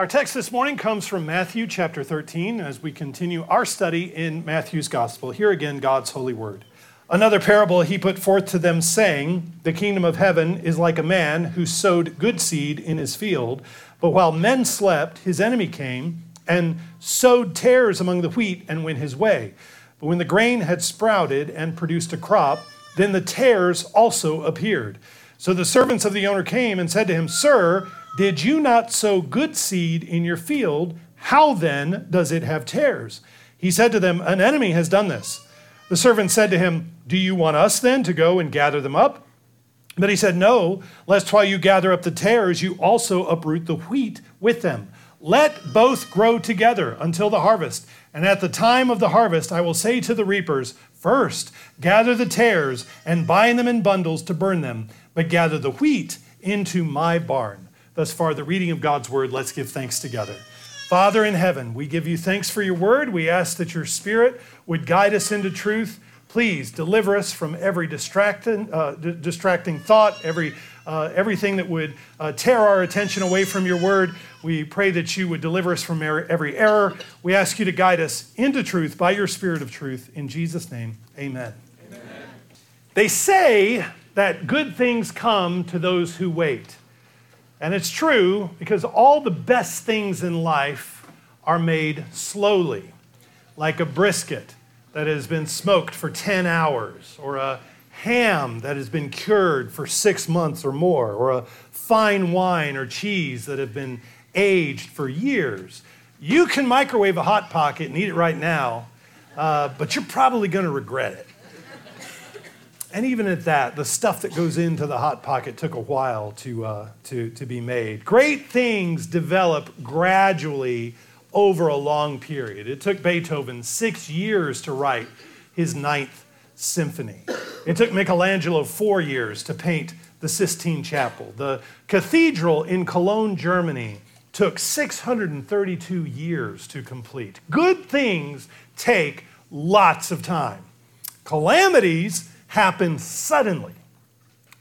Our text this morning comes from Matthew chapter 13 as we continue our study in Matthew's gospel. Here again, God's holy word. Another parable he put forth to them, saying, The kingdom of heaven is like a man who sowed good seed in his field, but while men slept, his enemy came and sowed tares among the wheat and went his way. But when the grain had sprouted and produced a crop, then the tares also appeared. So the servants of the owner came and said to him, Sir, did you not sow good seed in your field? How then does it have tares? He said to them, An enemy has done this. The servant said to him, Do you want us then to go and gather them up? But he said, No, lest while you gather up the tares, you also uproot the wheat with them. Let both grow together until the harvest. And at the time of the harvest, I will say to the reapers, First, gather the tares and bind them in bundles to burn them, but gather the wheat into my barn. Thus far, the reading of God's word. Let's give thanks together. Father in heaven, we give you thanks for your word. We ask that your spirit would guide us into truth. Please deliver us from every distracting, uh, d- distracting thought, every, uh, everything that would uh, tear our attention away from your word. We pray that you would deliver us from er- every error. We ask you to guide us into truth by your spirit of truth. In Jesus' name, amen. amen. They say that good things come to those who wait. And it's true because all the best things in life are made slowly, like a brisket that has been smoked for 10 hours, or a ham that has been cured for six months or more, or a fine wine or cheese that have been aged for years. You can microwave a Hot Pocket and eat it right now, uh, but you're probably going to regret it. And even at that, the stuff that goes into the Hot Pocket took a while to, uh, to, to be made. Great things develop gradually over a long period. It took Beethoven six years to write his Ninth Symphony. It took Michelangelo four years to paint the Sistine Chapel. The cathedral in Cologne, Germany, took 632 years to complete. Good things take lots of time. Calamities happen suddenly.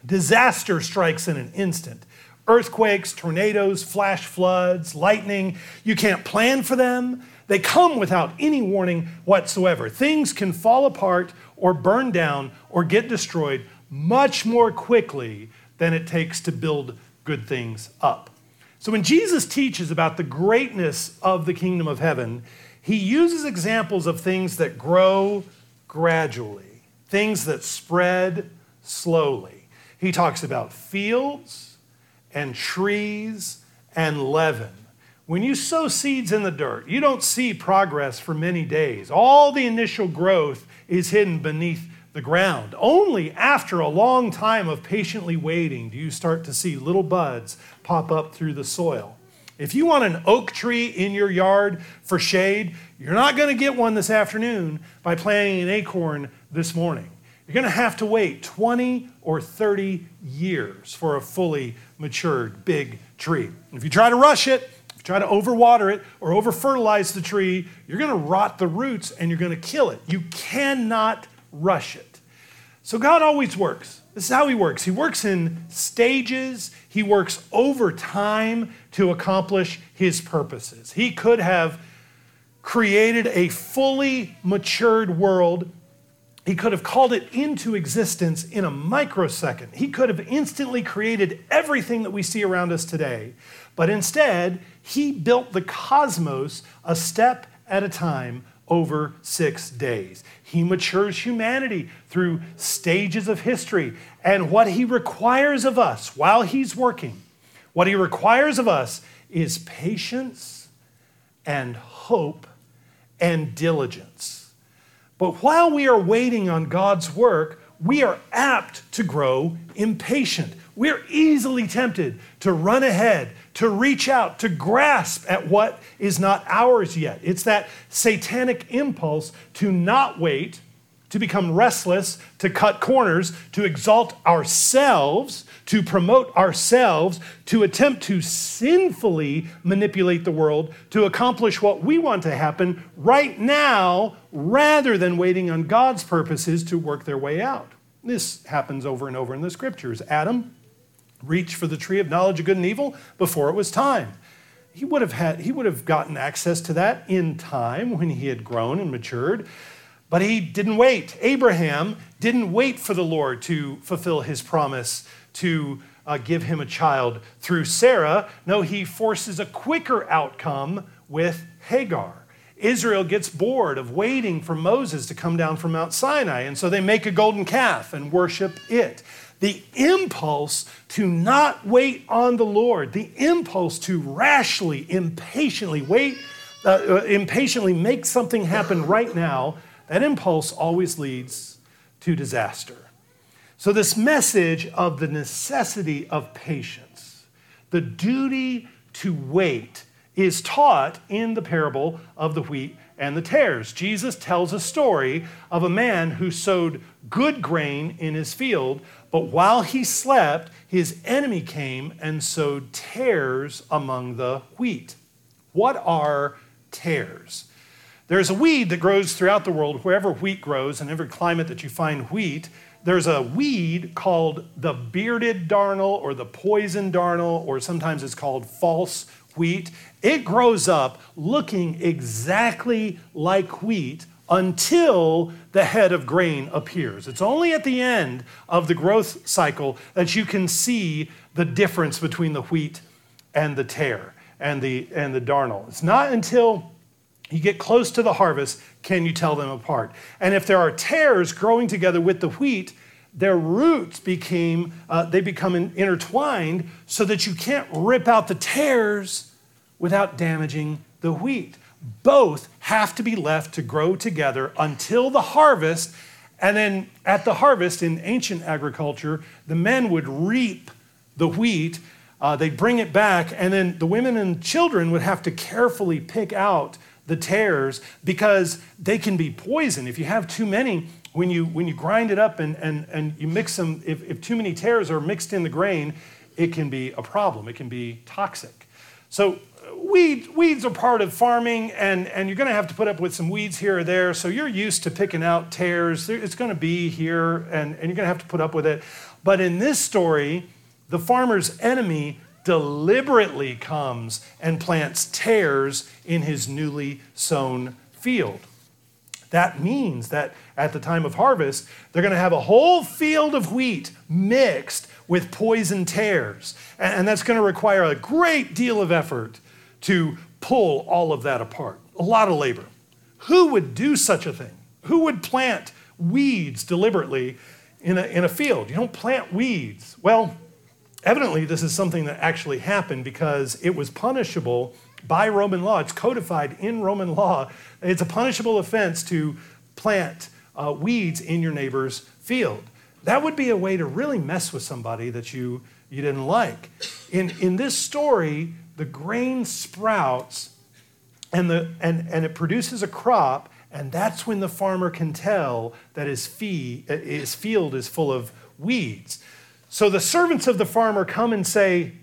Disaster strikes in an instant. Earthquakes, tornadoes, flash floods, lightning, you can't plan for them. They come without any warning whatsoever. Things can fall apart or burn down or get destroyed much more quickly than it takes to build good things up. So when Jesus teaches about the greatness of the kingdom of heaven, he uses examples of things that grow gradually things that spread slowly. He talks about fields and trees and leaven. When you sow seeds in the dirt, you don't see progress for many days. All the initial growth is hidden beneath the ground. Only after a long time of patiently waiting do you start to see little buds pop up through the soil. If you want an oak tree in your yard for shade, you're not going to get one this afternoon by planting an acorn this morning. You're going to have to wait 20 or 30 years for a fully matured big tree. If you try to rush it, if you try to overwater it or over fertilize the tree, you're going to rot the roots and you're going to kill it. You cannot rush it. So God always works. This is how He works. He works in stages, He works over time to accomplish His purposes. He could have created a fully matured world he could have called it into existence in a microsecond. He could have instantly created everything that we see around us today. But instead, he built the cosmos a step at a time over six days. He matures humanity through stages of history. And what he requires of us while he's working, what he requires of us is patience and hope and diligence. But while we are waiting on God's work, we are apt to grow impatient. We're easily tempted to run ahead, to reach out, to grasp at what is not ours yet. It's that satanic impulse to not wait to become restless, to cut corners, to exalt ourselves, to promote ourselves, to attempt to sinfully manipulate the world to accomplish what we want to happen right now rather than waiting on God's purposes to work their way out. This happens over and over in the scriptures. Adam reached for the tree of knowledge of good and evil before it was time. he would have had he would have gotten access to that in time when he had grown and matured. But he didn't wait. Abraham didn't wait for the Lord to fulfill his promise to uh, give him a child through Sarah. No, he forces a quicker outcome with Hagar. Israel gets bored of waiting for Moses to come down from Mount Sinai, and so they make a golden calf and worship it. The impulse to not wait on the Lord, the impulse to rashly, impatiently wait, uh, uh, impatiently make something happen right now, that impulse always leads to disaster. So, this message of the necessity of patience, the duty to wait, is taught in the parable of the wheat and the tares. Jesus tells a story of a man who sowed good grain in his field, but while he slept, his enemy came and sowed tares among the wheat. What are tares? There's a weed that grows throughout the world, wherever wheat grows, in every climate that you find wheat. There's a weed called the bearded darnel or the poison darnel, or sometimes it's called false wheat. It grows up looking exactly like wheat until the head of grain appears. It's only at the end of the growth cycle that you can see the difference between the wheat and the tare and the, and the darnel. It's not until you get close to the harvest can you tell them apart. And if there are tares growing together with the wheat, their roots became uh, they become intertwined so that you can't rip out the tares without damaging the wheat both have to be left to grow together until the harvest and then at the harvest in ancient agriculture the men would reap the wheat uh, they'd bring it back and then the women and children would have to carefully pick out the tares because they can be poison if you have too many when you, when you grind it up and, and, and you mix them, if, if too many tares are mixed in the grain, it can be a problem. It can be toxic. So uh, weed, weeds are part of farming, and, and you're going to have to put up with some weeds here or there. So you're used to picking out tares. It's going to be here, and, and you're going to have to put up with it. But in this story, the farmer's enemy deliberately comes and plants tares in his newly sown field. That means that at the time of harvest, they're going to have a whole field of wheat mixed with poison tares. And that's going to require a great deal of effort to pull all of that apart. A lot of labor. Who would do such a thing? Who would plant weeds deliberately in a, in a field? You don't plant weeds. Well, evidently, this is something that actually happened because it was punishable by Roman law. It's codified in Roman law. It's a punishable offense to plant uh, weeds in your neighbor's field. That would be a way to really mess with somebody that you, you didn't like. In, in this story, the grain sprouts and, the, and, and it produces a crop, and that's when the farmer can tell that his, fee, his field is full of weeds. So the servants of the farmer come and say,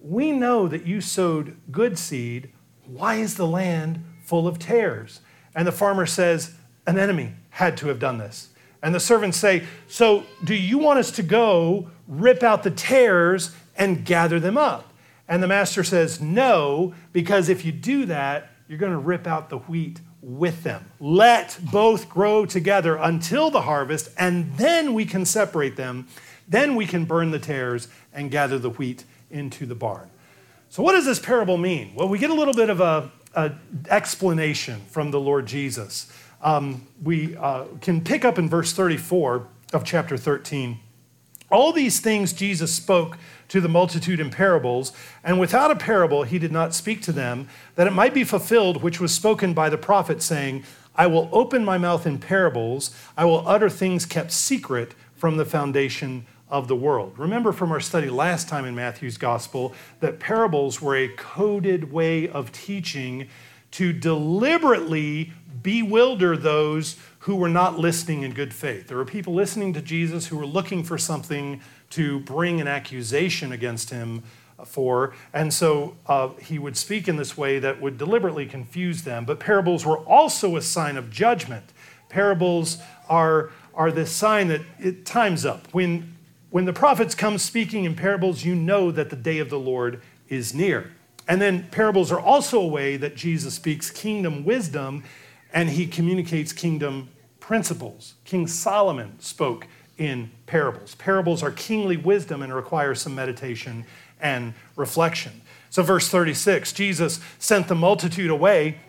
We know that you sowed good seed. Why is the land full of tares? And the farmer says, An enemy had to have done this. And the servants say, So do you want us to go rip out the tares and gather them up? And the master says, No, because if you do that, you're going to rip out the wheat with them. Let both grow together until the harvest, and then we can separate them. Then we can burn the tares and gather the wheat into the barn. So, what does this parable mean? Well, we get a little bit of a, explanation from the Lord Jesus um, we uh, can pick up in verse 34 of chapter 13. All these things Jesus spoke to the multitude in parables, and without a parable he did not speak to them, that it might be fulfilled which was spoken by the prophet, saying, I will open my mouth in parables, I will utter things kept secret from the foundation of the world. Remember from our study last time in Matthew's gospel that parables were a coded way of teaching to deliberately bewilder those who were not listening in good faith. There were people listening to Jesus who were looking for something to bring an accusation against him for. And so uh, he would speak in this way that would deliberately confuse them. But parables were also a sign of judgment. Parables are, are this sign that it time's up. When, when the prophets come speaking in parables, you know that the day of the Lord is near. And then parables are also a way that Jesus speaks kingdom wisdom and he communicates kingdom principles. King Solomon spoke in parables. Parables are kingly wisdom and require some meditation and reflection. So, verse 36 Jesus sent the multitude away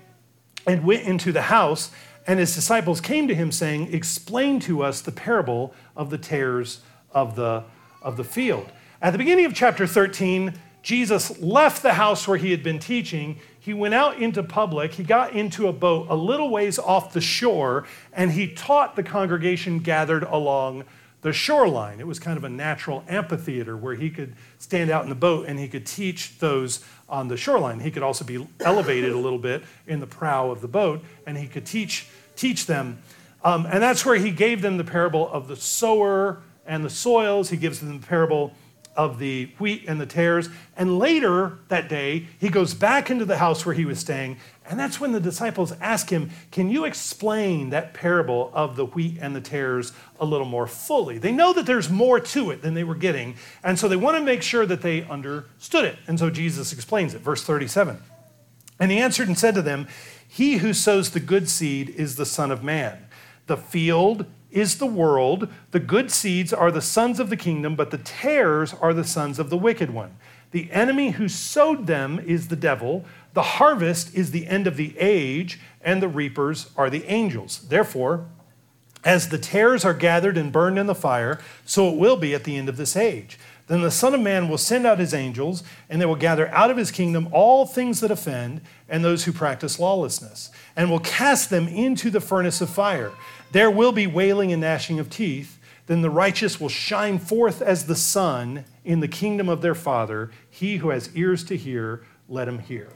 and went into the house, and his disciples came to him, saying, Explain to us the parable of the tares of the, of the field. At the beginning of chapter 13, Jesus left the house where he had been teaching. He went out into public. He got into a boat a little ways off the shore, and he taught the congregation gathered along the shoreline. It was kind of a natural amphitheater where he could stand out in the boat and he could teach those on the shoreline. He could also be elevated a little bit in the prow of the boat and he could teach, teach them. Um, and that's where he gave them the parable of the sower and the soils. He gives them the parable of the wheat and the tares. And later that day, he goes back into the house where he was staying. And that's when the disciples ask him, Can you explain that parable of the wheat and the tares a little more fully? They know that there's more to it than they were getting. And so they want to make sure that they understood it. And so Jesus explains it. Verse 37. And he answered and said to them, He who sows the good seed is the Son of Man. The field is the world. The good seeds are the sons of the kingdom, but the tares are the sons of the wicked one. The enemy who sowed them is the devil. The harvest is the end of the age, and the reapers are the angels. Therefore, as the tares are gathered and burned in the fire, so it will be at the end of this age. Then the Son of Man will send out his angels, and they will gather out of his kingdom all things that offend and those who practice lawlessness, and will cast them into the furnace of fire. There will be wailing and gnashing of teeth. Then the righteous will shine forth as the sun in the kingdom of their Father. He who has ears to hear, let him hear.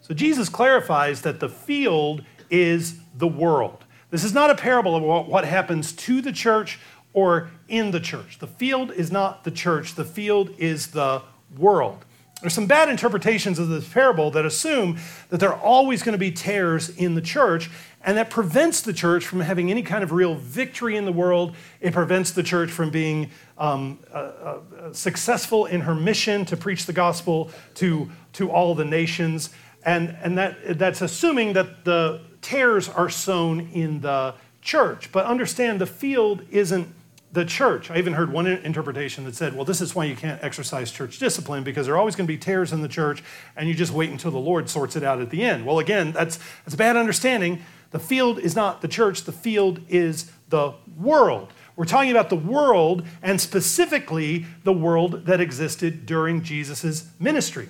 So Jesus clarifies that the field is the world. This is not a parable of what happens to the church or in the church. The field is not the church, the field is the world. There's some bad interpretations of this parable that assume that there are always going to be tares in the church, and that prevents the church from having any kind of real victory in the world. It prevents the church from being um, uh, uh, successful in her mission to preach the gospel to, to all the nations. And, and that, that's assuming that the tares are sown in the church. But understand the field isn't the church. I even heard one interpretation that said, well, this is why you can't exercise church discipline because there are always going to be tares in the church and you just wait until the Lord sorts it out at the end. Well, again, that's, that's a bad understanding. The field is not the church, the field is the world. We're talking about the world and specifically the world that existed during Jesus' ministry.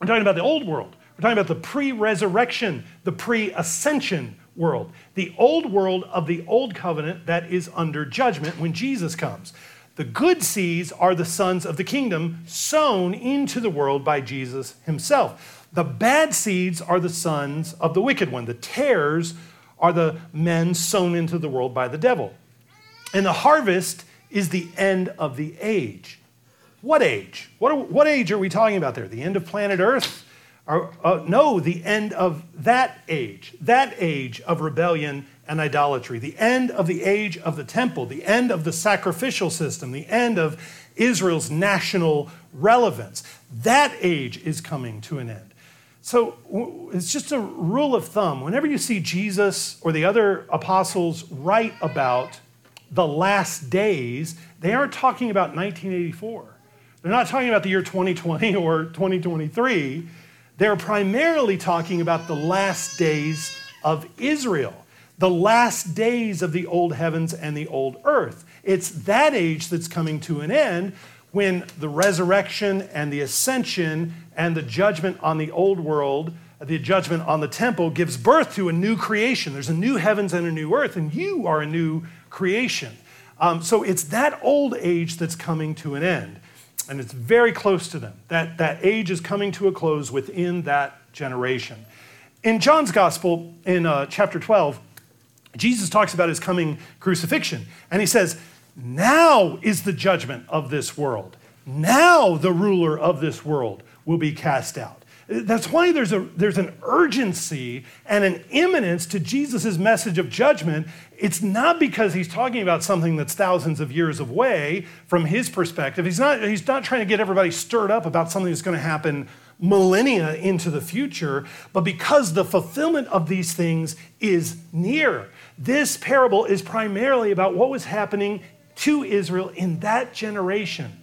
We're talking about the old world. We're talking about the pre resurrection, the pre ascension world, the old world of the old covenant that is under judgment when Jesus comes. The good seeds are the sons of the kingdom sown into the world by Jesus himself. The bad seeds are the sons of the wicked one. The tares are the men sown into the world by the devil. And the harvest is the end of the age. What age? What, are, what age are we talking about there? The end of planet Earth? Uh, no, the end of that age, that age of rebellion and idolatry, the end of the age of the temple, the end of the sacrificial system, the end of Israel's national relevance. That age is coming to an end. So it's just a rule of thumb. Whenever you see Jesus or the other apostles write about the last days, they aren't talking about 1984. They're not talking about the year 2020 or 2023 they're primarily talking about the last days of Israel, the last days of the old heavens and the old earth. It's that age that's coming to an end when the resurrection and the ascension and the judgment on the old world, the judgment on the temple, gives birth to a new creation. There's a new heavens and a new earth, and you are a new creation. Um, so it's that old age that's coming to an end and it's very close to them. That, that age is coming to a close within that generation. In John's Gospel, in uh, chapter 12, Jesus talks about his coming crucifixion, and he says, Now is the judgment of this world. Now the ruler of this world will be cast out. That's why there's, a, there's an urgency and an imminence to Jesus' message of judgment. It's not because he's talking about something that's thousands of years away from his perspective. He's not, he's not trying to get everybody stirred up about something that's going to happen millennia into the future, but because the fulfillment of these things is near. This parable is primarily about what was happening to Israel in that generation.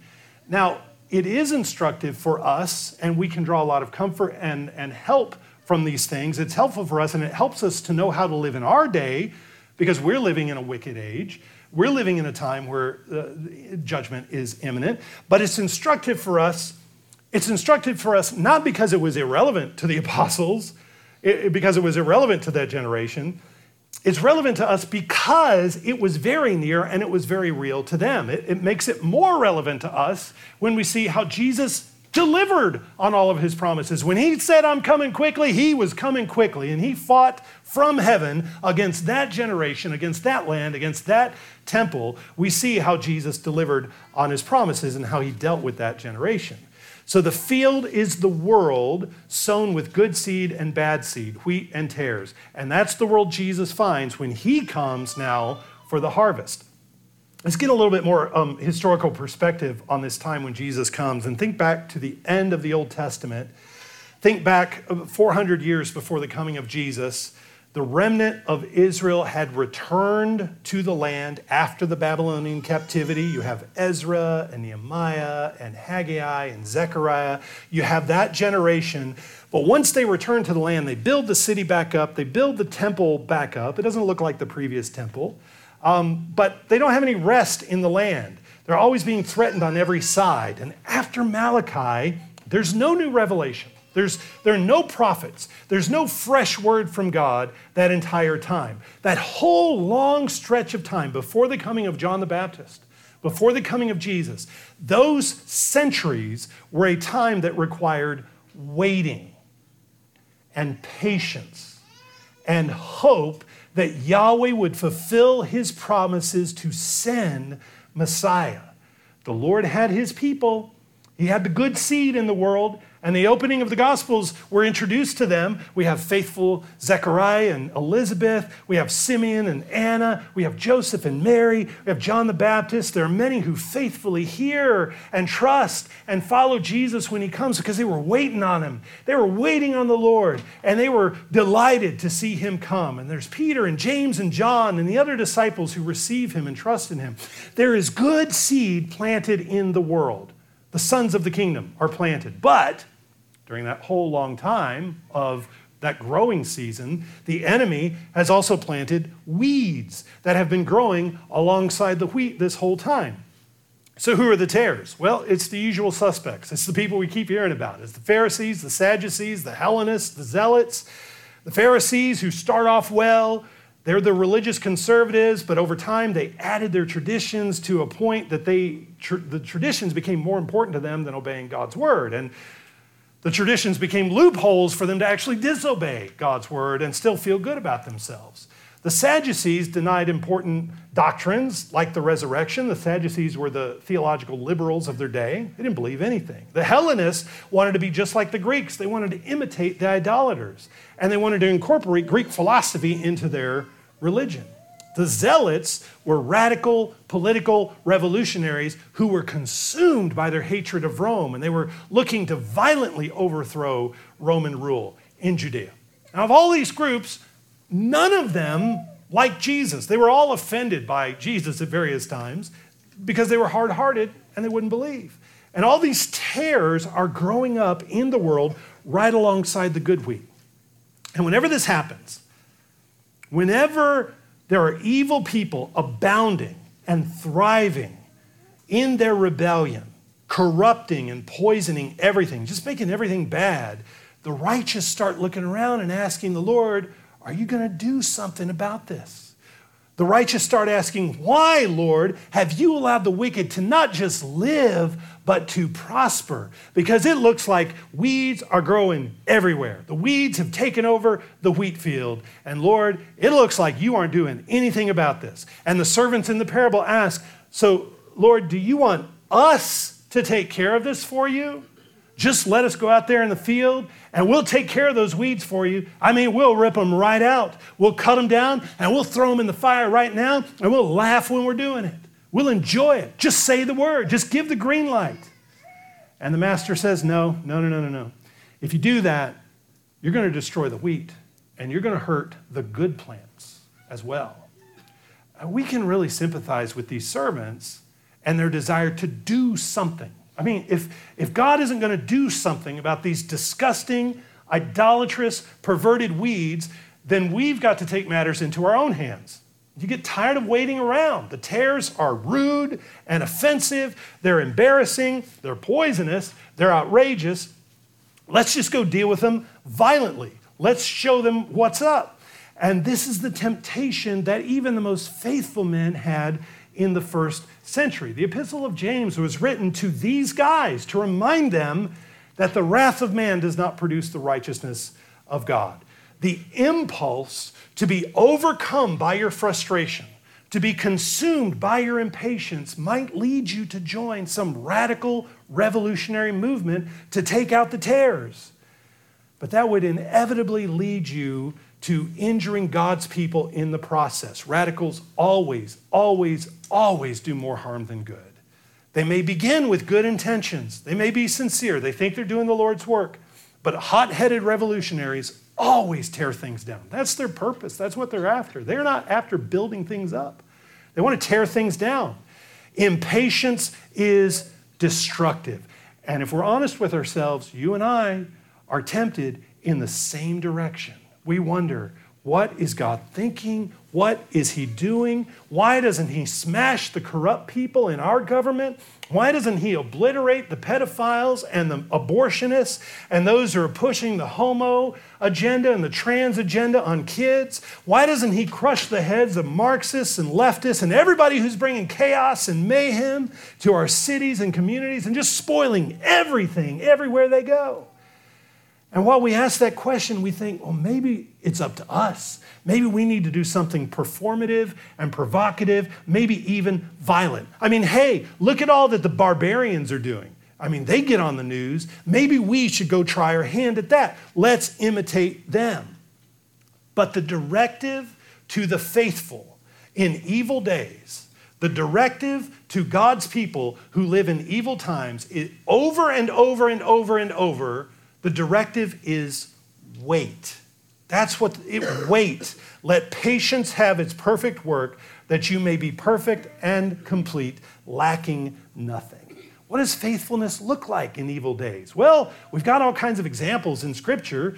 Now, it is instructive for us, and we can draw a lot of comfort and, and help from these things. It's helpful for us, and it helps us to know how to live in our day because we're living in a wicked age. We're living in a time where uh, judgment is imminent, but it's instructive for us. It's instructive for us not because it was irrelevant to the apostles, it, because it was irrelevant to that generation, it's relevant to us because it was very near and it was very real to them. It, it, makes it more relevant to us when we see how Jesus delivered on all of his promises. When he said, I'm coming quickly, he was coming quickly. And he fought from heaven against that generation, against that land, against that temple. We see how Jesus delivered on his promises and how he dealt with that generation. So the field is the world sown with good seed and bad seed, wheat and tares. And that's the world Jesus finds when he comes now for the harvest. Let's get a little bit more um, historical perspective on this time when Jesus comes and think back to the end of the Old Testament. Think back uh, 400 years before the coming of Jesus the remnant of Israel had returned to the land after the Babylonian captivity. You have Ezra and Nehemiah and Haggai and Zechariah. You have that generation. But once they return to the land, they build the city back up, they build the temple back up. It doesn't look like the previous temple, um, but they don't have any rest in the land. They're always being threatened on every side. And after Malachi, there's no new revelation. There's, there are no prophets. There's no fresh word from God that entire time. That whole long stretch of time before the coming of John the Baptist, before the coming of Jesus, those centuries were a time that required waiting and patience and hope that Yahweh would fulfill his promises to send Messiah. The Lord had his people, he had the good seed in the world and the opening of the Gospels, we're introduced to them. We have faithful Zechariah and Elizabeth. We have Simeon and Anna. We have Joseph and Mary. We have John the Baptist. There are many who faithfully hear and trust and follow Jesus when he comes because they were waiting on him. They were waiting on the Lord and they were delighted to see him come. And there's Peter and James and John and the other disciples who receive him and trust in him. There is good seed planted in the world. The sons of the kingdom are planted. But during that whole long time of that growing season, the enemy has also planted weeds that have been growing alongside the wheat this whole time. So, who are the tares? Well, it's the usual suspects. It's the people we keep hearing about. It's the Pharisees, the Sadducees, the Hellenists, the Zealots. The Pharisees who start off well, they're the religious conservatives, but over time they added their traditions to a point that they, tr- the traditions became more important to them than obeying God's word. And the traditions became loopholes for them to actually disobey God's word and still feel good about themselves. The Sadducees denied important doctrines like the resurrection. The Sadducees were the theological liberals of their day. They didn't believe anything. The Hellenists wanted to be just like the Greeks. They wanted to imitate the idolaters, and they wanted to incorporate Greek philosophy into their religion. The Zealots were radical political revolutionaries who were consumed by their hatred of Rome, and they were looking to violently overthrow Roman rule in Judea. Now, of all these groups, none of them liked Jesus. They were all offended by Jesus at various times because they were hard hearted and they wouldn't believe. And all these tares are growing up in the world right alongside the good wheat. And whenever this happens, whenever there are evil people abounding and thriving in their rebellion, corrupting and poisoning everything, just making everything bad. The righteous start looking around and asking the Lord, Are you going to do something about this? The righteous start asking, Why, Lord, have you allowed the wicked to not just live, but to prosper? Because it looks like weeds are growing everywhere. The weeds have taken over the wheat field. And Lord, it looks like you aren't doing anything about this. And the servants in the parable ask, So, Lord, do you want us to take care of this for you? Just let us go out there in the field and we'll take care of those weeds for you. I mean, we'll rip them right out. We'll cut them down and we'll throw them in the fire right now and we'll laugh when we're doing it. We'll enjoy it. Just say the word, just give the green light. And the master says, No, no, no, no, no, no. If you do that, you're going to destroy the wheat and you're going to hurt the good plants as well. We can really sympathize with these servants and their desire to do something. I mean, if, if God isn't going to do something about these disgusting, idolatrous, perverted weeds, then we've got to take matters into our own hands. You get tired of waiting around. The tares are rude and offensive, they're embarrassing, they're poisonous, they're outrageous. Let's just go deal with them violently. Let's show them what's up. And this is the temptation that even the most faithful men had in the first century. The Epistle of James was written to these guys to remind them that the wrath of man does not produce the righteousness of God. The impulse to be overcome by your frustration, to be consumed by your impatience, might lead you to join some radical revolutionary movement to take out the tares. But that would inevitably lead you to injuring God's people in the process. Radicals always, always, always do more harm than good. They may begin with good intentions, they may be sincere, they think they're doing the Lord's work, but hot headed revolutionaries always tear things down. That's their purpose, that's what they're after. They're not after building things up, they want to tear things down. Impatience is destructive. And if we're honest with ourselves, you and I are tempted in the same direction we wonder what is God thinking? What is He doing? Why doesn't He smash the corrupt people in our government? Why doesn't He obliterate the pedophiles and the abortionists and those who are pushing the homo agenda and the trans agenda on kids? Why doesn't He crush the heads of Marxists and leftists and everybody who's bringing chaos and mayhem to our cities and communities and just spoiling everything everywhere they go? And while we ask that question, we think, well, maybe it's up to us. Maybe we need to do something performative and provocative, maybe even violent. I mean, hey, look at all that the barbarians are doing. I mean, they get on the news. Maybe we should go try our hand at that. Let's imitate them. But the directive to the faithful in evil days, the directive to God's people who live in evil times, is over and over and over and over the directive is wait. That's what it wait. Let patience have its perfect work, that you may be perfect and complete, lacking nothing. What does faithfulness look like in evil days? Well, we've got all kinds of examples in Scripture.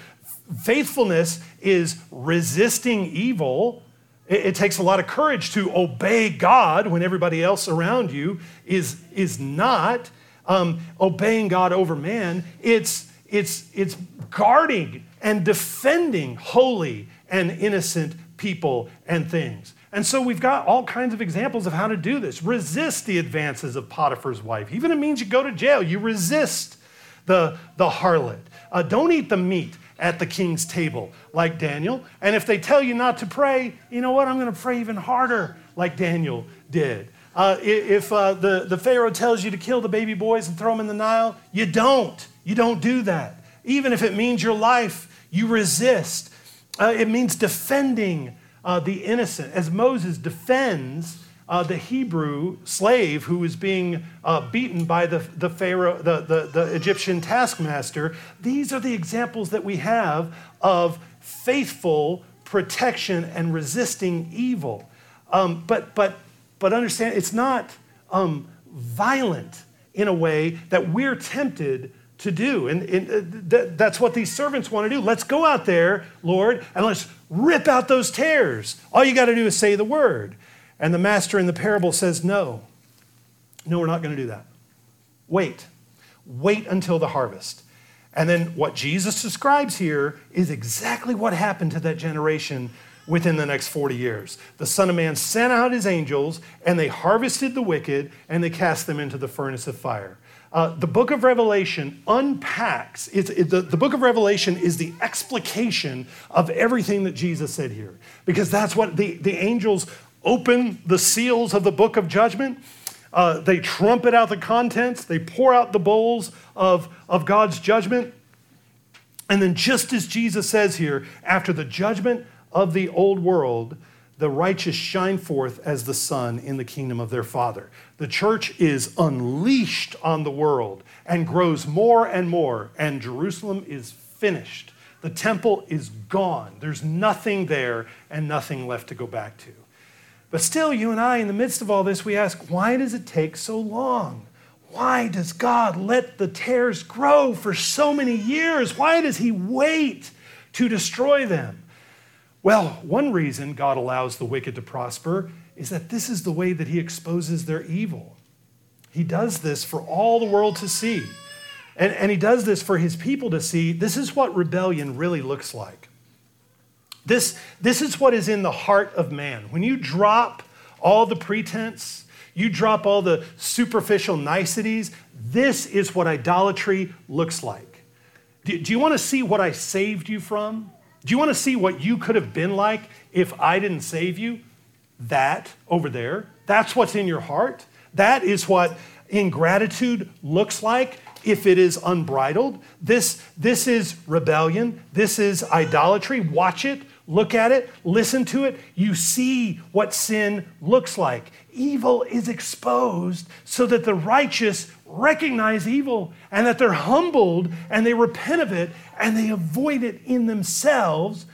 Faithfulness is resisting evil. It, takes a lot of courage to obey God when everybody else around you is, is not. Um, obeying God over man, it's it's, it's guarding and defending holy and innocent people and things. And so we've got all kinds of examples of how to do this. Resist the advances of Potiphar's wife. Even it means you go to jail, you resist the, the harlot. Uh, don't eat the meat at the king's table like Daniel. And if they tell you not to pray, you know what? I'm going to pray even harder like Daniel did. Uh, if uh, the, the Pharaoh tells you to kill the baby boys and throw them in the Nile, you don't. You don't do that. Even if it means your life, you resist. Uh, it means defending uh, the innocent, as Moses defends uh, the Hebrew slave who is being uh, beaten by the, the Pharaoh, the, the, the Egyptian taskmaster. These are the examples that we have of faithful protection and resisting evil. Um, but, but, but understand, it's not um, violent in a way that we're tempted to do. And, and uh, th- that's what these servants want to do. Let's go out there, Lord, and let's rip out those tares. All you got to do is say the word. And the master in the parable says, No, no, we're not going to do that. Wait. Wait until the harvest. And then what Jesus describes here is exactly what happened to that generation within the next 40 years. The Son of Man sent out his angels, and they harvested the wicked, and they cast them into the furnace of fire. Uh, the book of Revelation unpacks, it, the, the book of Revelation is the explication of everything that Jesus said here. Because that's what the, the angels open the seals of the book of judgment. Uh, they trumpet out the contents, they pour out the bowls of, of God's judgment. And then, just as Jesus says here, after the judgment of the old world, the righteous shine forth as the sun in the kingdom of their Father. The church is unleashed on the world and grows more and more, and Jerusalem is finished. The temple is gone. There's nothing there and nothing left to go back to. But still, you and I, in the midst of all this, we ask, why does it take so long? Why does God let the tares grow for so many years? Why does He wait to destroy them? Well, one reason God allows the wicked to prosper is that this is the way that He exposes their evil. He does this for all the world to see. And, and He does this for His people to see. This is what rebellion really looks like. This, this is what is in the heart of man. When you drop all the pretense, you drop all the superficial niceties, this is what idolatry looks like. Do, do you want to see what I saved you from? Do you want to see what you could have been like if I didn't save you? That over there, that's what's in your heart. That is what ingratitude looks like if it is unbridled. This, this is rebellion. This is idolatry. Watch it, look at it, listen to it. You see what sin looks like. Evil is exposed so that the righteous recognize evil and that they're humbled and they repent of it and they avoid it in themselves.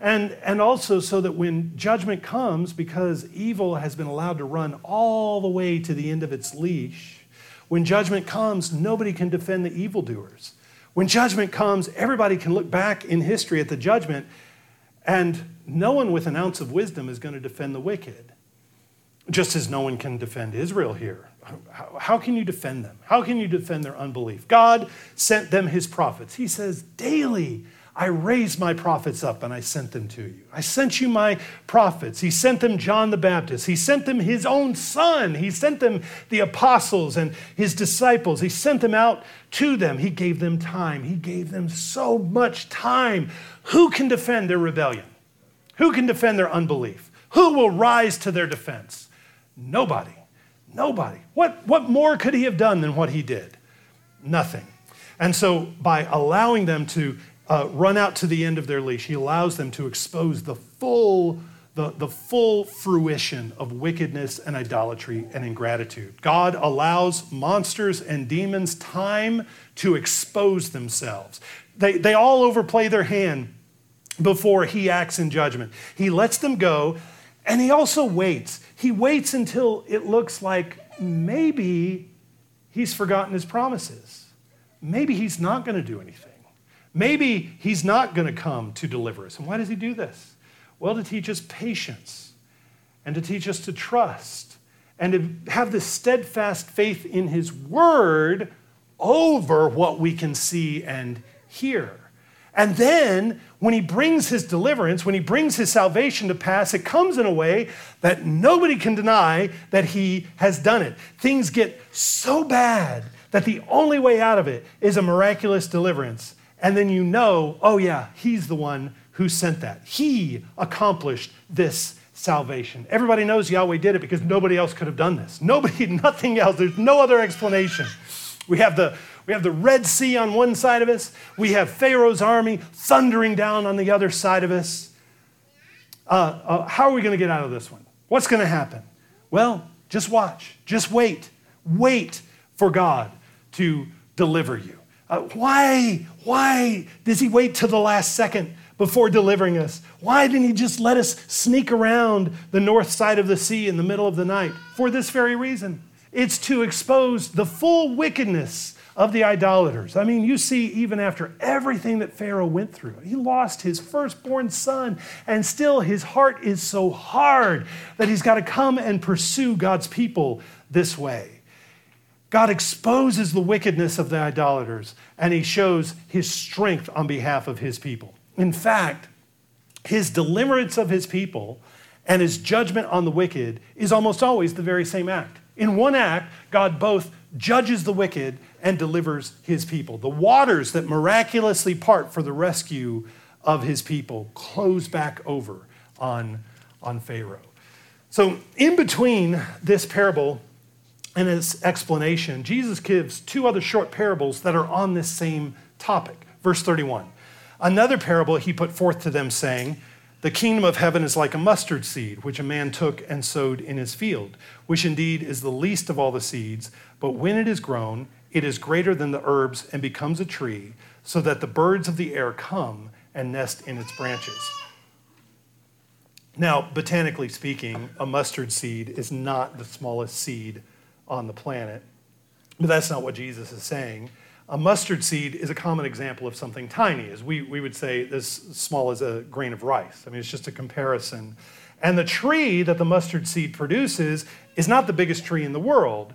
And, and also so that when judgment comes, because evil has been allowed to run all the way to the end of its leash, when judgment comes, nobody can defend the evildoers. When judgment comes, everybody can look back in history at the judgment, and no one with an ounce of wisdom is going to defend the wicked. Just as no one can defend Israel here. How, how, can you defend them? How can you defend their unbelief? God sent them his prophets. He says, Daily I raised my prophets up and I sent them to you. I sent you my prophets. He sent them John the Baptist. He sent them his own son. He sent them the apostles and his disciples. He sent them out to them. He gave them time. He gave them so much time. Who can defend their rebellion? Who can defend their unbelief? Who will rise to their defense? Nobody. Nobody. What, what more could he have done than what he did? Nothing. And so, by allowing them to uh, run out to the end of their leash, he allows them to expose the full, the, the full fruition of wickedness and idolatry and ingratitude. God allows monsters and demons time to expose themselves. They, they all overplay their hand before he acts in judgment. He lets them go, and he also waits he waits until it looks like maybe he's forgotten his promises. Maybe he's not going to do anything. Maybe he's not going to come to deliver us. And why does he do this? Well, to teach us patience and to teach us to trust and to have this steadfast faith in his word over what we can see and hear. And then when he brings his deliverance, when he brings his salvation to pass, it comes in a way that nobody can deny that he has done it. Things get so bad that the only way out of it is a miraculous deliverance. And then you know, oh, yeah, he's the one who sent that. He accomplished this salvation. Everybody knows Yahweh did it because nobody else could have done this. Nobody, nothing else. There's no other explanation. We have the we have the Red Sea on one side of us. We have Pharaoh's army thundering down on the other side of us. Uh, uh, how are we going to get out of this one? What's going to happen? Well, just watch. Just wait. Wait for God to deliver you. Uh, why? Why does He wait till the last second before delivering us? Why didn't He just let us sneak around the north side of the sea in the middle of the night? For this very reason. It's to expose the full wickedness of the idolaters. I mean, you see, even after everything that Pharaoh went through, he lost his firstborn son, and still his heart is so hard that he's got to come and pursue God's people this way. God exposes the wickedness of the idolaters, and he shows his strength on behalf of his people. In fact, his deliverance of his people and his judgment on the wicked is almost always the very same act. In one act, God both judges the wicked and delivers his people. The waters that miraculously part for the rescue of his people close back over on, on Pharaoh. So, in between this parable and its explanation, Jesus gives two other short parables that are on this same topic. Verse 31. Another parable he put forth to them, saying, The kingdom of heaven is like a mustard seed, which a man took and sowed in his field, which indeed is the least of all the seeds, but when it is grown, it is greater than the herbs and becomes a tree, so that the birds of the air come and nest in its branches. Now, botanically speaking, a mustard seed is not the smallest seed on the planet. But that's not what Jesus is saying. A mustard seed is a common example of something tiny, as we, we would say as small as a grain of rice. I mean, it's just a comparison. And the tree that the mustard seed produces is not the biggest tree in the world.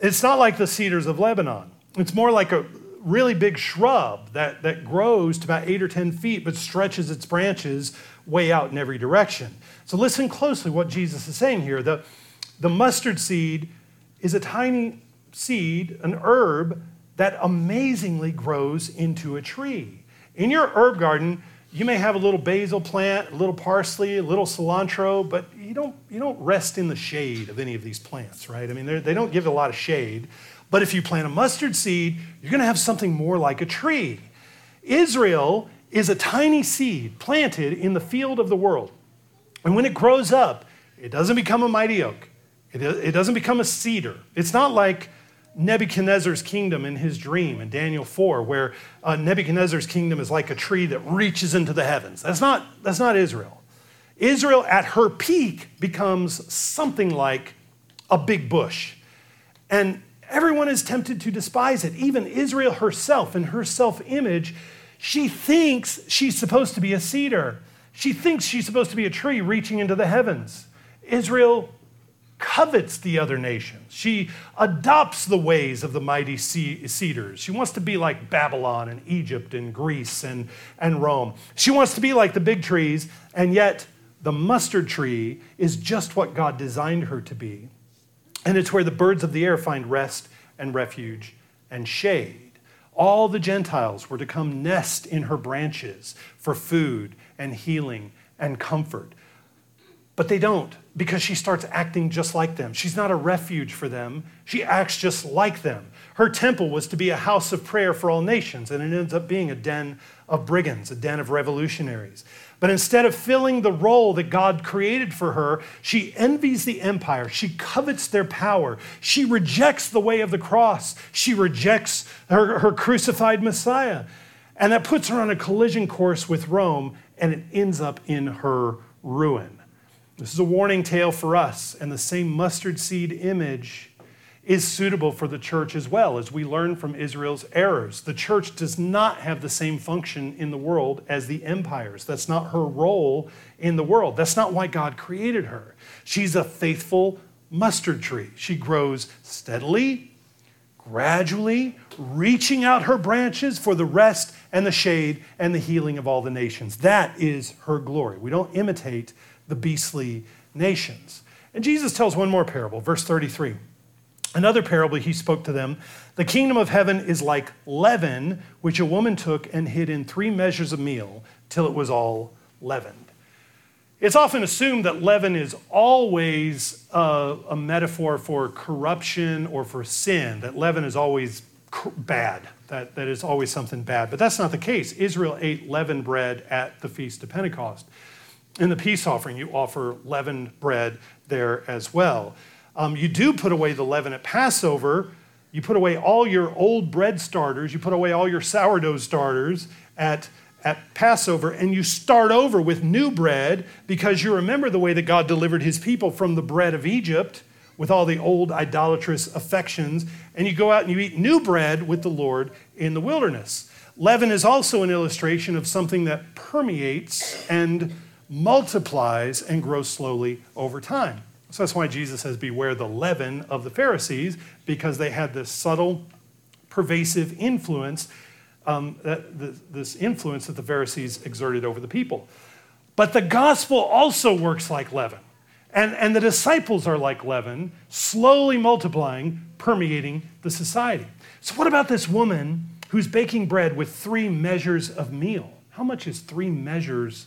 It's not like the cedars of Lebanon. It's more like a really big shrub that, that grows to about eight or 10 feet, but stretches its branches way out in every direction. So listen closely what Jesus is saying here. The, the mustard seed is a tiny seed, an herb, that amazingly grows into a tree. In your herb garden, you may have a little basil plant, a little parsley, a little cilantro, but you don't, you don't rest in the shade of any of these plants, right? I mean, they don't give a lot of shade. But if you plant a mustard seed, you're going to have something more like a tree. Israel is a tiny seed planted in the field of the world. And when it grows up, it doesn't become a mighty oak. It, it doesn't become a cedar. It's not like Nebuchadnezzar's kingdom in his dream in Daniel 4, where uh, Nebuchadnezzar's kingdom is like a tree that reaches into the heavens. That's not, that's not Israel. Israel at her peak becomes something like a big bush. And everyone is tempted to despise it. Even Israel herself, in her self image, she thinks she's supposed to be a cedar. She thinks she's supposed to be a tree reaching into the heavens. Israel covets the other nations. She adopts the ways of the mighty cedars. She wants to be like Babylon and Egypt and Greece and, and Rome. She wants to be like the big trees, and yet the mustard tree is just what God designed her to be. And it's where the birds of the air find rest and refuge and shade. All the Gentiles were to come nest in her branches for food and healing and comfort. But they don't because she starts acting just like them. She's not a refuge for them, she acts just like them. Her temple was to be a house of prayer for all nations, and it ends up being a den of brigands, a den of revolutionaries. But instead of filling the role that God created for her, she envies the empire. She covets their power. She rejects the way of the cross. She rejects her, her crucified Messiah. And that puts her on a collision course with Rome, and it ends up in her ruin. This is a warning tale for us, and the same mustard seed image is suitable for the church as well, as we learn from Israel's errors. The church does not have the same function in the world as the empires. That's not her role in the world. That's not why God created her. She's a faithful mustard tree. She grows steadily, gradually, reaching out her branches for the rest and the shade and the healing of all the nations. That is her glory. We don't imitate the beastly nations. And Jesus tells one more parable, verse 33. Another parable he spoke to them The kingdom of heaven is like leaven, which a woman took and hid in three measures of meal till it was all leavened. It's often assumed that leaven is always a, a metaphor for corruption or for sin, that leaven is always bad, that, that is always something bad. But that's not the case. Israel ate leavened bread at the Feast of Pentecost in the peace offering, you offer leavened bread there as well. Um, you do put away the leaven at Passover. You put away all your old bread starters. You put away all your sourdough starters at, at Passover, and you start over with new bread because you remember the way that God delivered his people from the bread of Egypt with all the old idolatrous affections, and you go out and you eat new bread with the Lord in the wilderness. Leaven is also an illustration of something that permeates and multiplies and grows slowly over time. So that's why Jesus says, Beware the leaven of the Pharisees, because they had this subtle, pervasive influence, um, that, this influence that the Pharisees exerted over the people. But the gospel also works like leaven. And, and the disciples are like leaven, slowly multiplying, permeating the society. So, what about this woman who's baking bread with three measures of meal? How much is three measures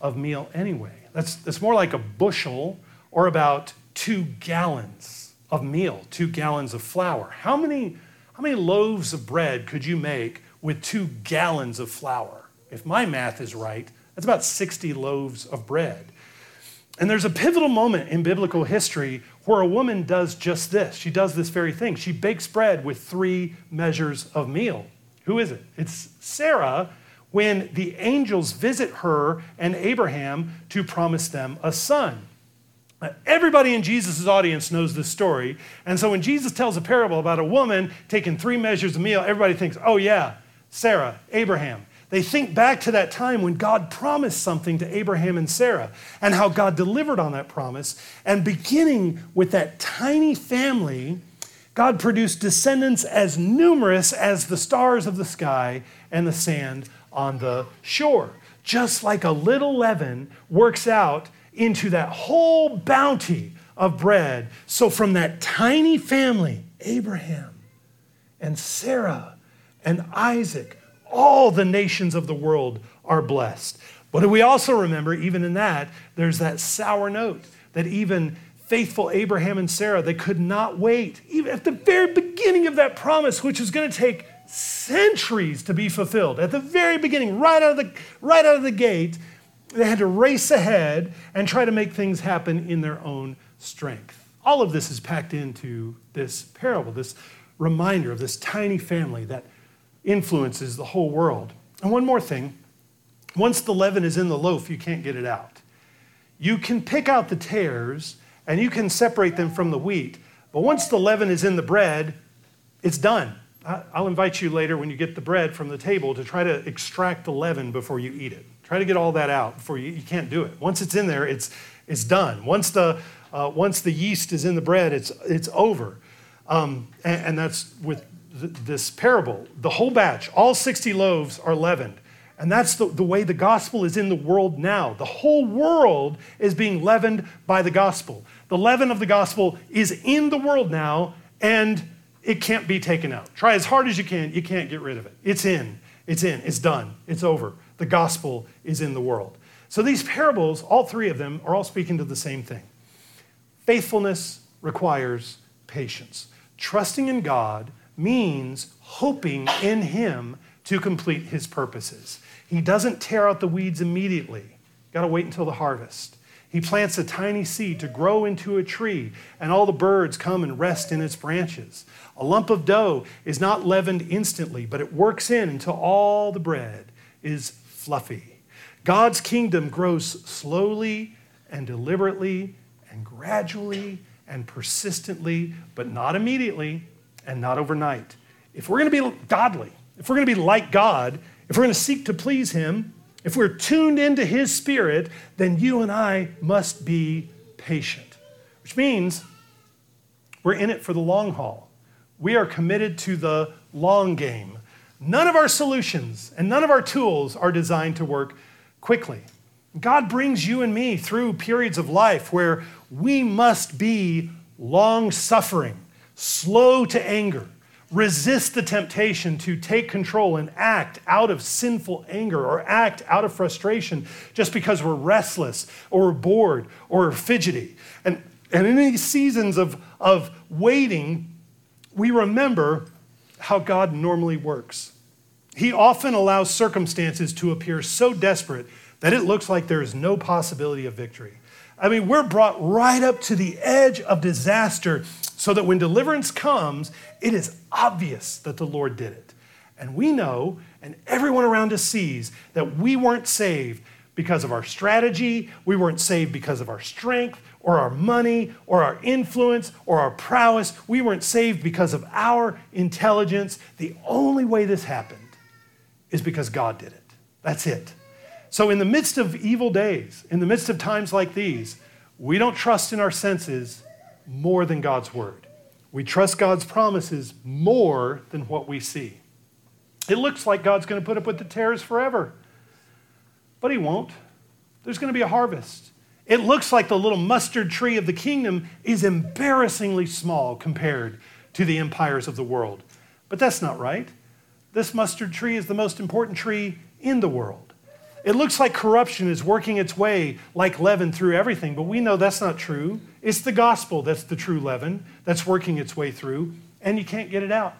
of meal anyway. That's, that's more like a bushel or about two gallons of meal, two gallons of flour. How many, how many loaves of bread could you make with two gallons of flour? If my math is right, that's about 60 loaves of bread. And there's a pivotal moment in biblical history where a woman does just this. She does this very thing. She bakes bread with three measures of meal. Who is it? It's Sarah when the angels visit her and Abraham to promise them a son. Everybody in Jesus' audience knows this story. And so when Jesus tells a parable about a woman taking three measures of meal, everybody thinks, oh, yeah, Sarah, Abraham. They think back to that time when God promised something to Abraham and Sarah and how God delivered on that promise. And beginning with that tiny family, God produced descendants as numerous as the stars of the sky and the sand on the shore. Just like a little leaven works out into that whole bounty of bread. So, from that tiny family, Abraham and Sarah and Isaac, all the nations of the world are blessed. But we also remember, even in that, there's that sour note that even faithful Abraham and Sarah, they could not wait, even at the very beginning of that promise, which was going to take centuries to be fulfilled. At the very beginning, right out of the, right out of the gate, they had to race ahead and try to make things happen in their own strength. All of this is packed into this parable, this reminder of this tiny family that influences the whole world. And one more thing once the leaven is in the loaf, you can't get it out. You can pick out the tares and you can separate them from the wheat, but once the leaven is in the bread, it's done. I'll invite you later when you get the bread from the table to try to extract the leaven before you eat it. Try to get all that out before you, you can't do it. Once it's in there, it's, it's done. Once the, uh, once the yeast is in the bread, it's, it's over. Um, and, and, that's with th- this parable. The whole batch, all 60 loaves are leavened. And that's the, the way the gospel is in the world now. The whole world is being leavened by the gospel. The leaven of the gospel is in the world now, and it can't be taken out. Try as hard as you can, you can't get rid of it. It's in, it's in, it's done, it's over. The gospel is in the world. So these parables, all three of them, are all speaking to the same thing. Faithfulness requires patience. Trusting in God means hoping in Him to complete His purposes. He doesn't tear out the weeds immediately. Got to wait until the harvest. He plants a tiny seed to grow into a tree, and all the birds come and rest in its branches. A lump of dough is not leavened instantly, but it works in until all the bread is fluffy. God's kingdom grows slowly and deliberately and gradually and persistently, but not immediately and not overnight. If we're going to be godly, if we're going to be like God, if we're going to seek to please Him, if we're tuned into His Spirit, then you and I must be patient, which means we're in it for the long haul. We are committed to the long game. None of our solutions and none of our tools are designed to work quickly. God brings you and me through periods of life where we must be long suffering, slow to anger, resist the temptation to take control and act out of sinful anger or act out of frustration just because we're restless or bored or fidgety. And, and in these seasons of, of waiting, we remember how God normally works. He often allows circumstances to appear so desperate that it looks like there is no possibility of victory. I mean, we're brought right up to the edge of disaster so that when deliverance comes, it is obvious that the Lord did it. And we know, and everyone around us sees, that we weren't saved because of our strategy, we weren't saved because of our strength, or our money, or our influence, or our prowess. We weren't saved because of our intelligence. The only way this happened is because God did it. That's it. So, in the midst of evil days, in the midst of times like these, we don't trust in our senses more than God's word. We trust God's promises more than what we see. It looks like God's going to put up with the tares forever, but He won't. There's going to be a harvest. It looks like the little mustard tree of the kingdom is embarrassingly small compared to the empires of the world. But that's not right. This mustard tree is the most important tree in the world. It looks like corruption is working its way like leaven through everything, but we know that's not true. It's the gospel that's the true leaven that's working its way through, and you can't get it out.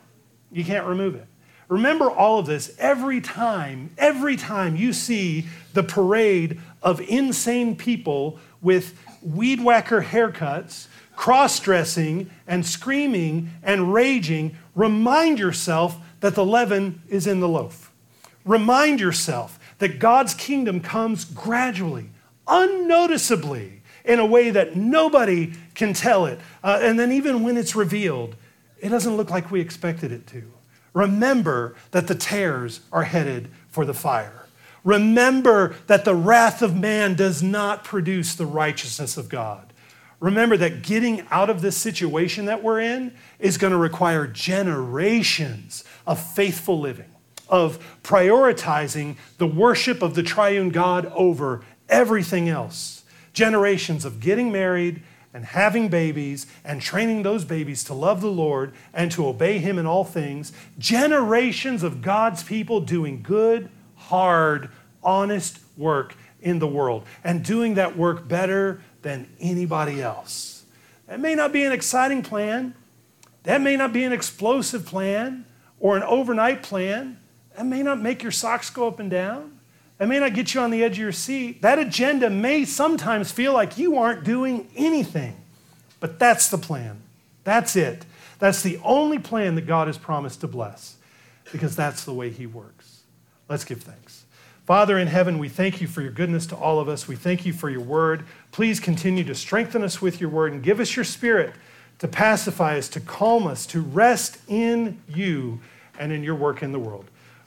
You can't remove it. Remember all of this every time, every time you see the parade of insane people with weed whacker haircuts, cross dressing, and screaming and raging, remind yourself that the leaven is in the loaf. Remind yourself that God's kingdom comes gradually, unnoticeably, in a way that nobody can tell it. Uh, and then, even when it's revealed, it doesn't look like we expected it to. Remember that the tares are headed for the fire. Remember that the wrath of man does not produce the righteousness of God. Remember that getting out of this situation that we're in is going to require generations of faithful living, of prioritizing the worship of the triune God over everything else. Generations of getting married and having babies and training those babies to love the Lord and to obey Him in all things. Generations of God's people doing good, hard, honest work in the world and doing that work better than anybody else. That may not be an exciting plan. That may not be an explosive plan or an overnight plan. That may not make your socks go up and down. That may not get you on the edge of your seat. That agenda may sometimes feel like you aren't doing anything. But that's the plan. That's it. That's the only plan that God has promised to bless because that's the way He works. Let's give thanks. Father in heaven, we thank you for your goodness to all of us. We thank you for your word. Please continue to strengthen us with your word and give us your spirit to pacify us, to calm us, to rest in you and in your work in the world.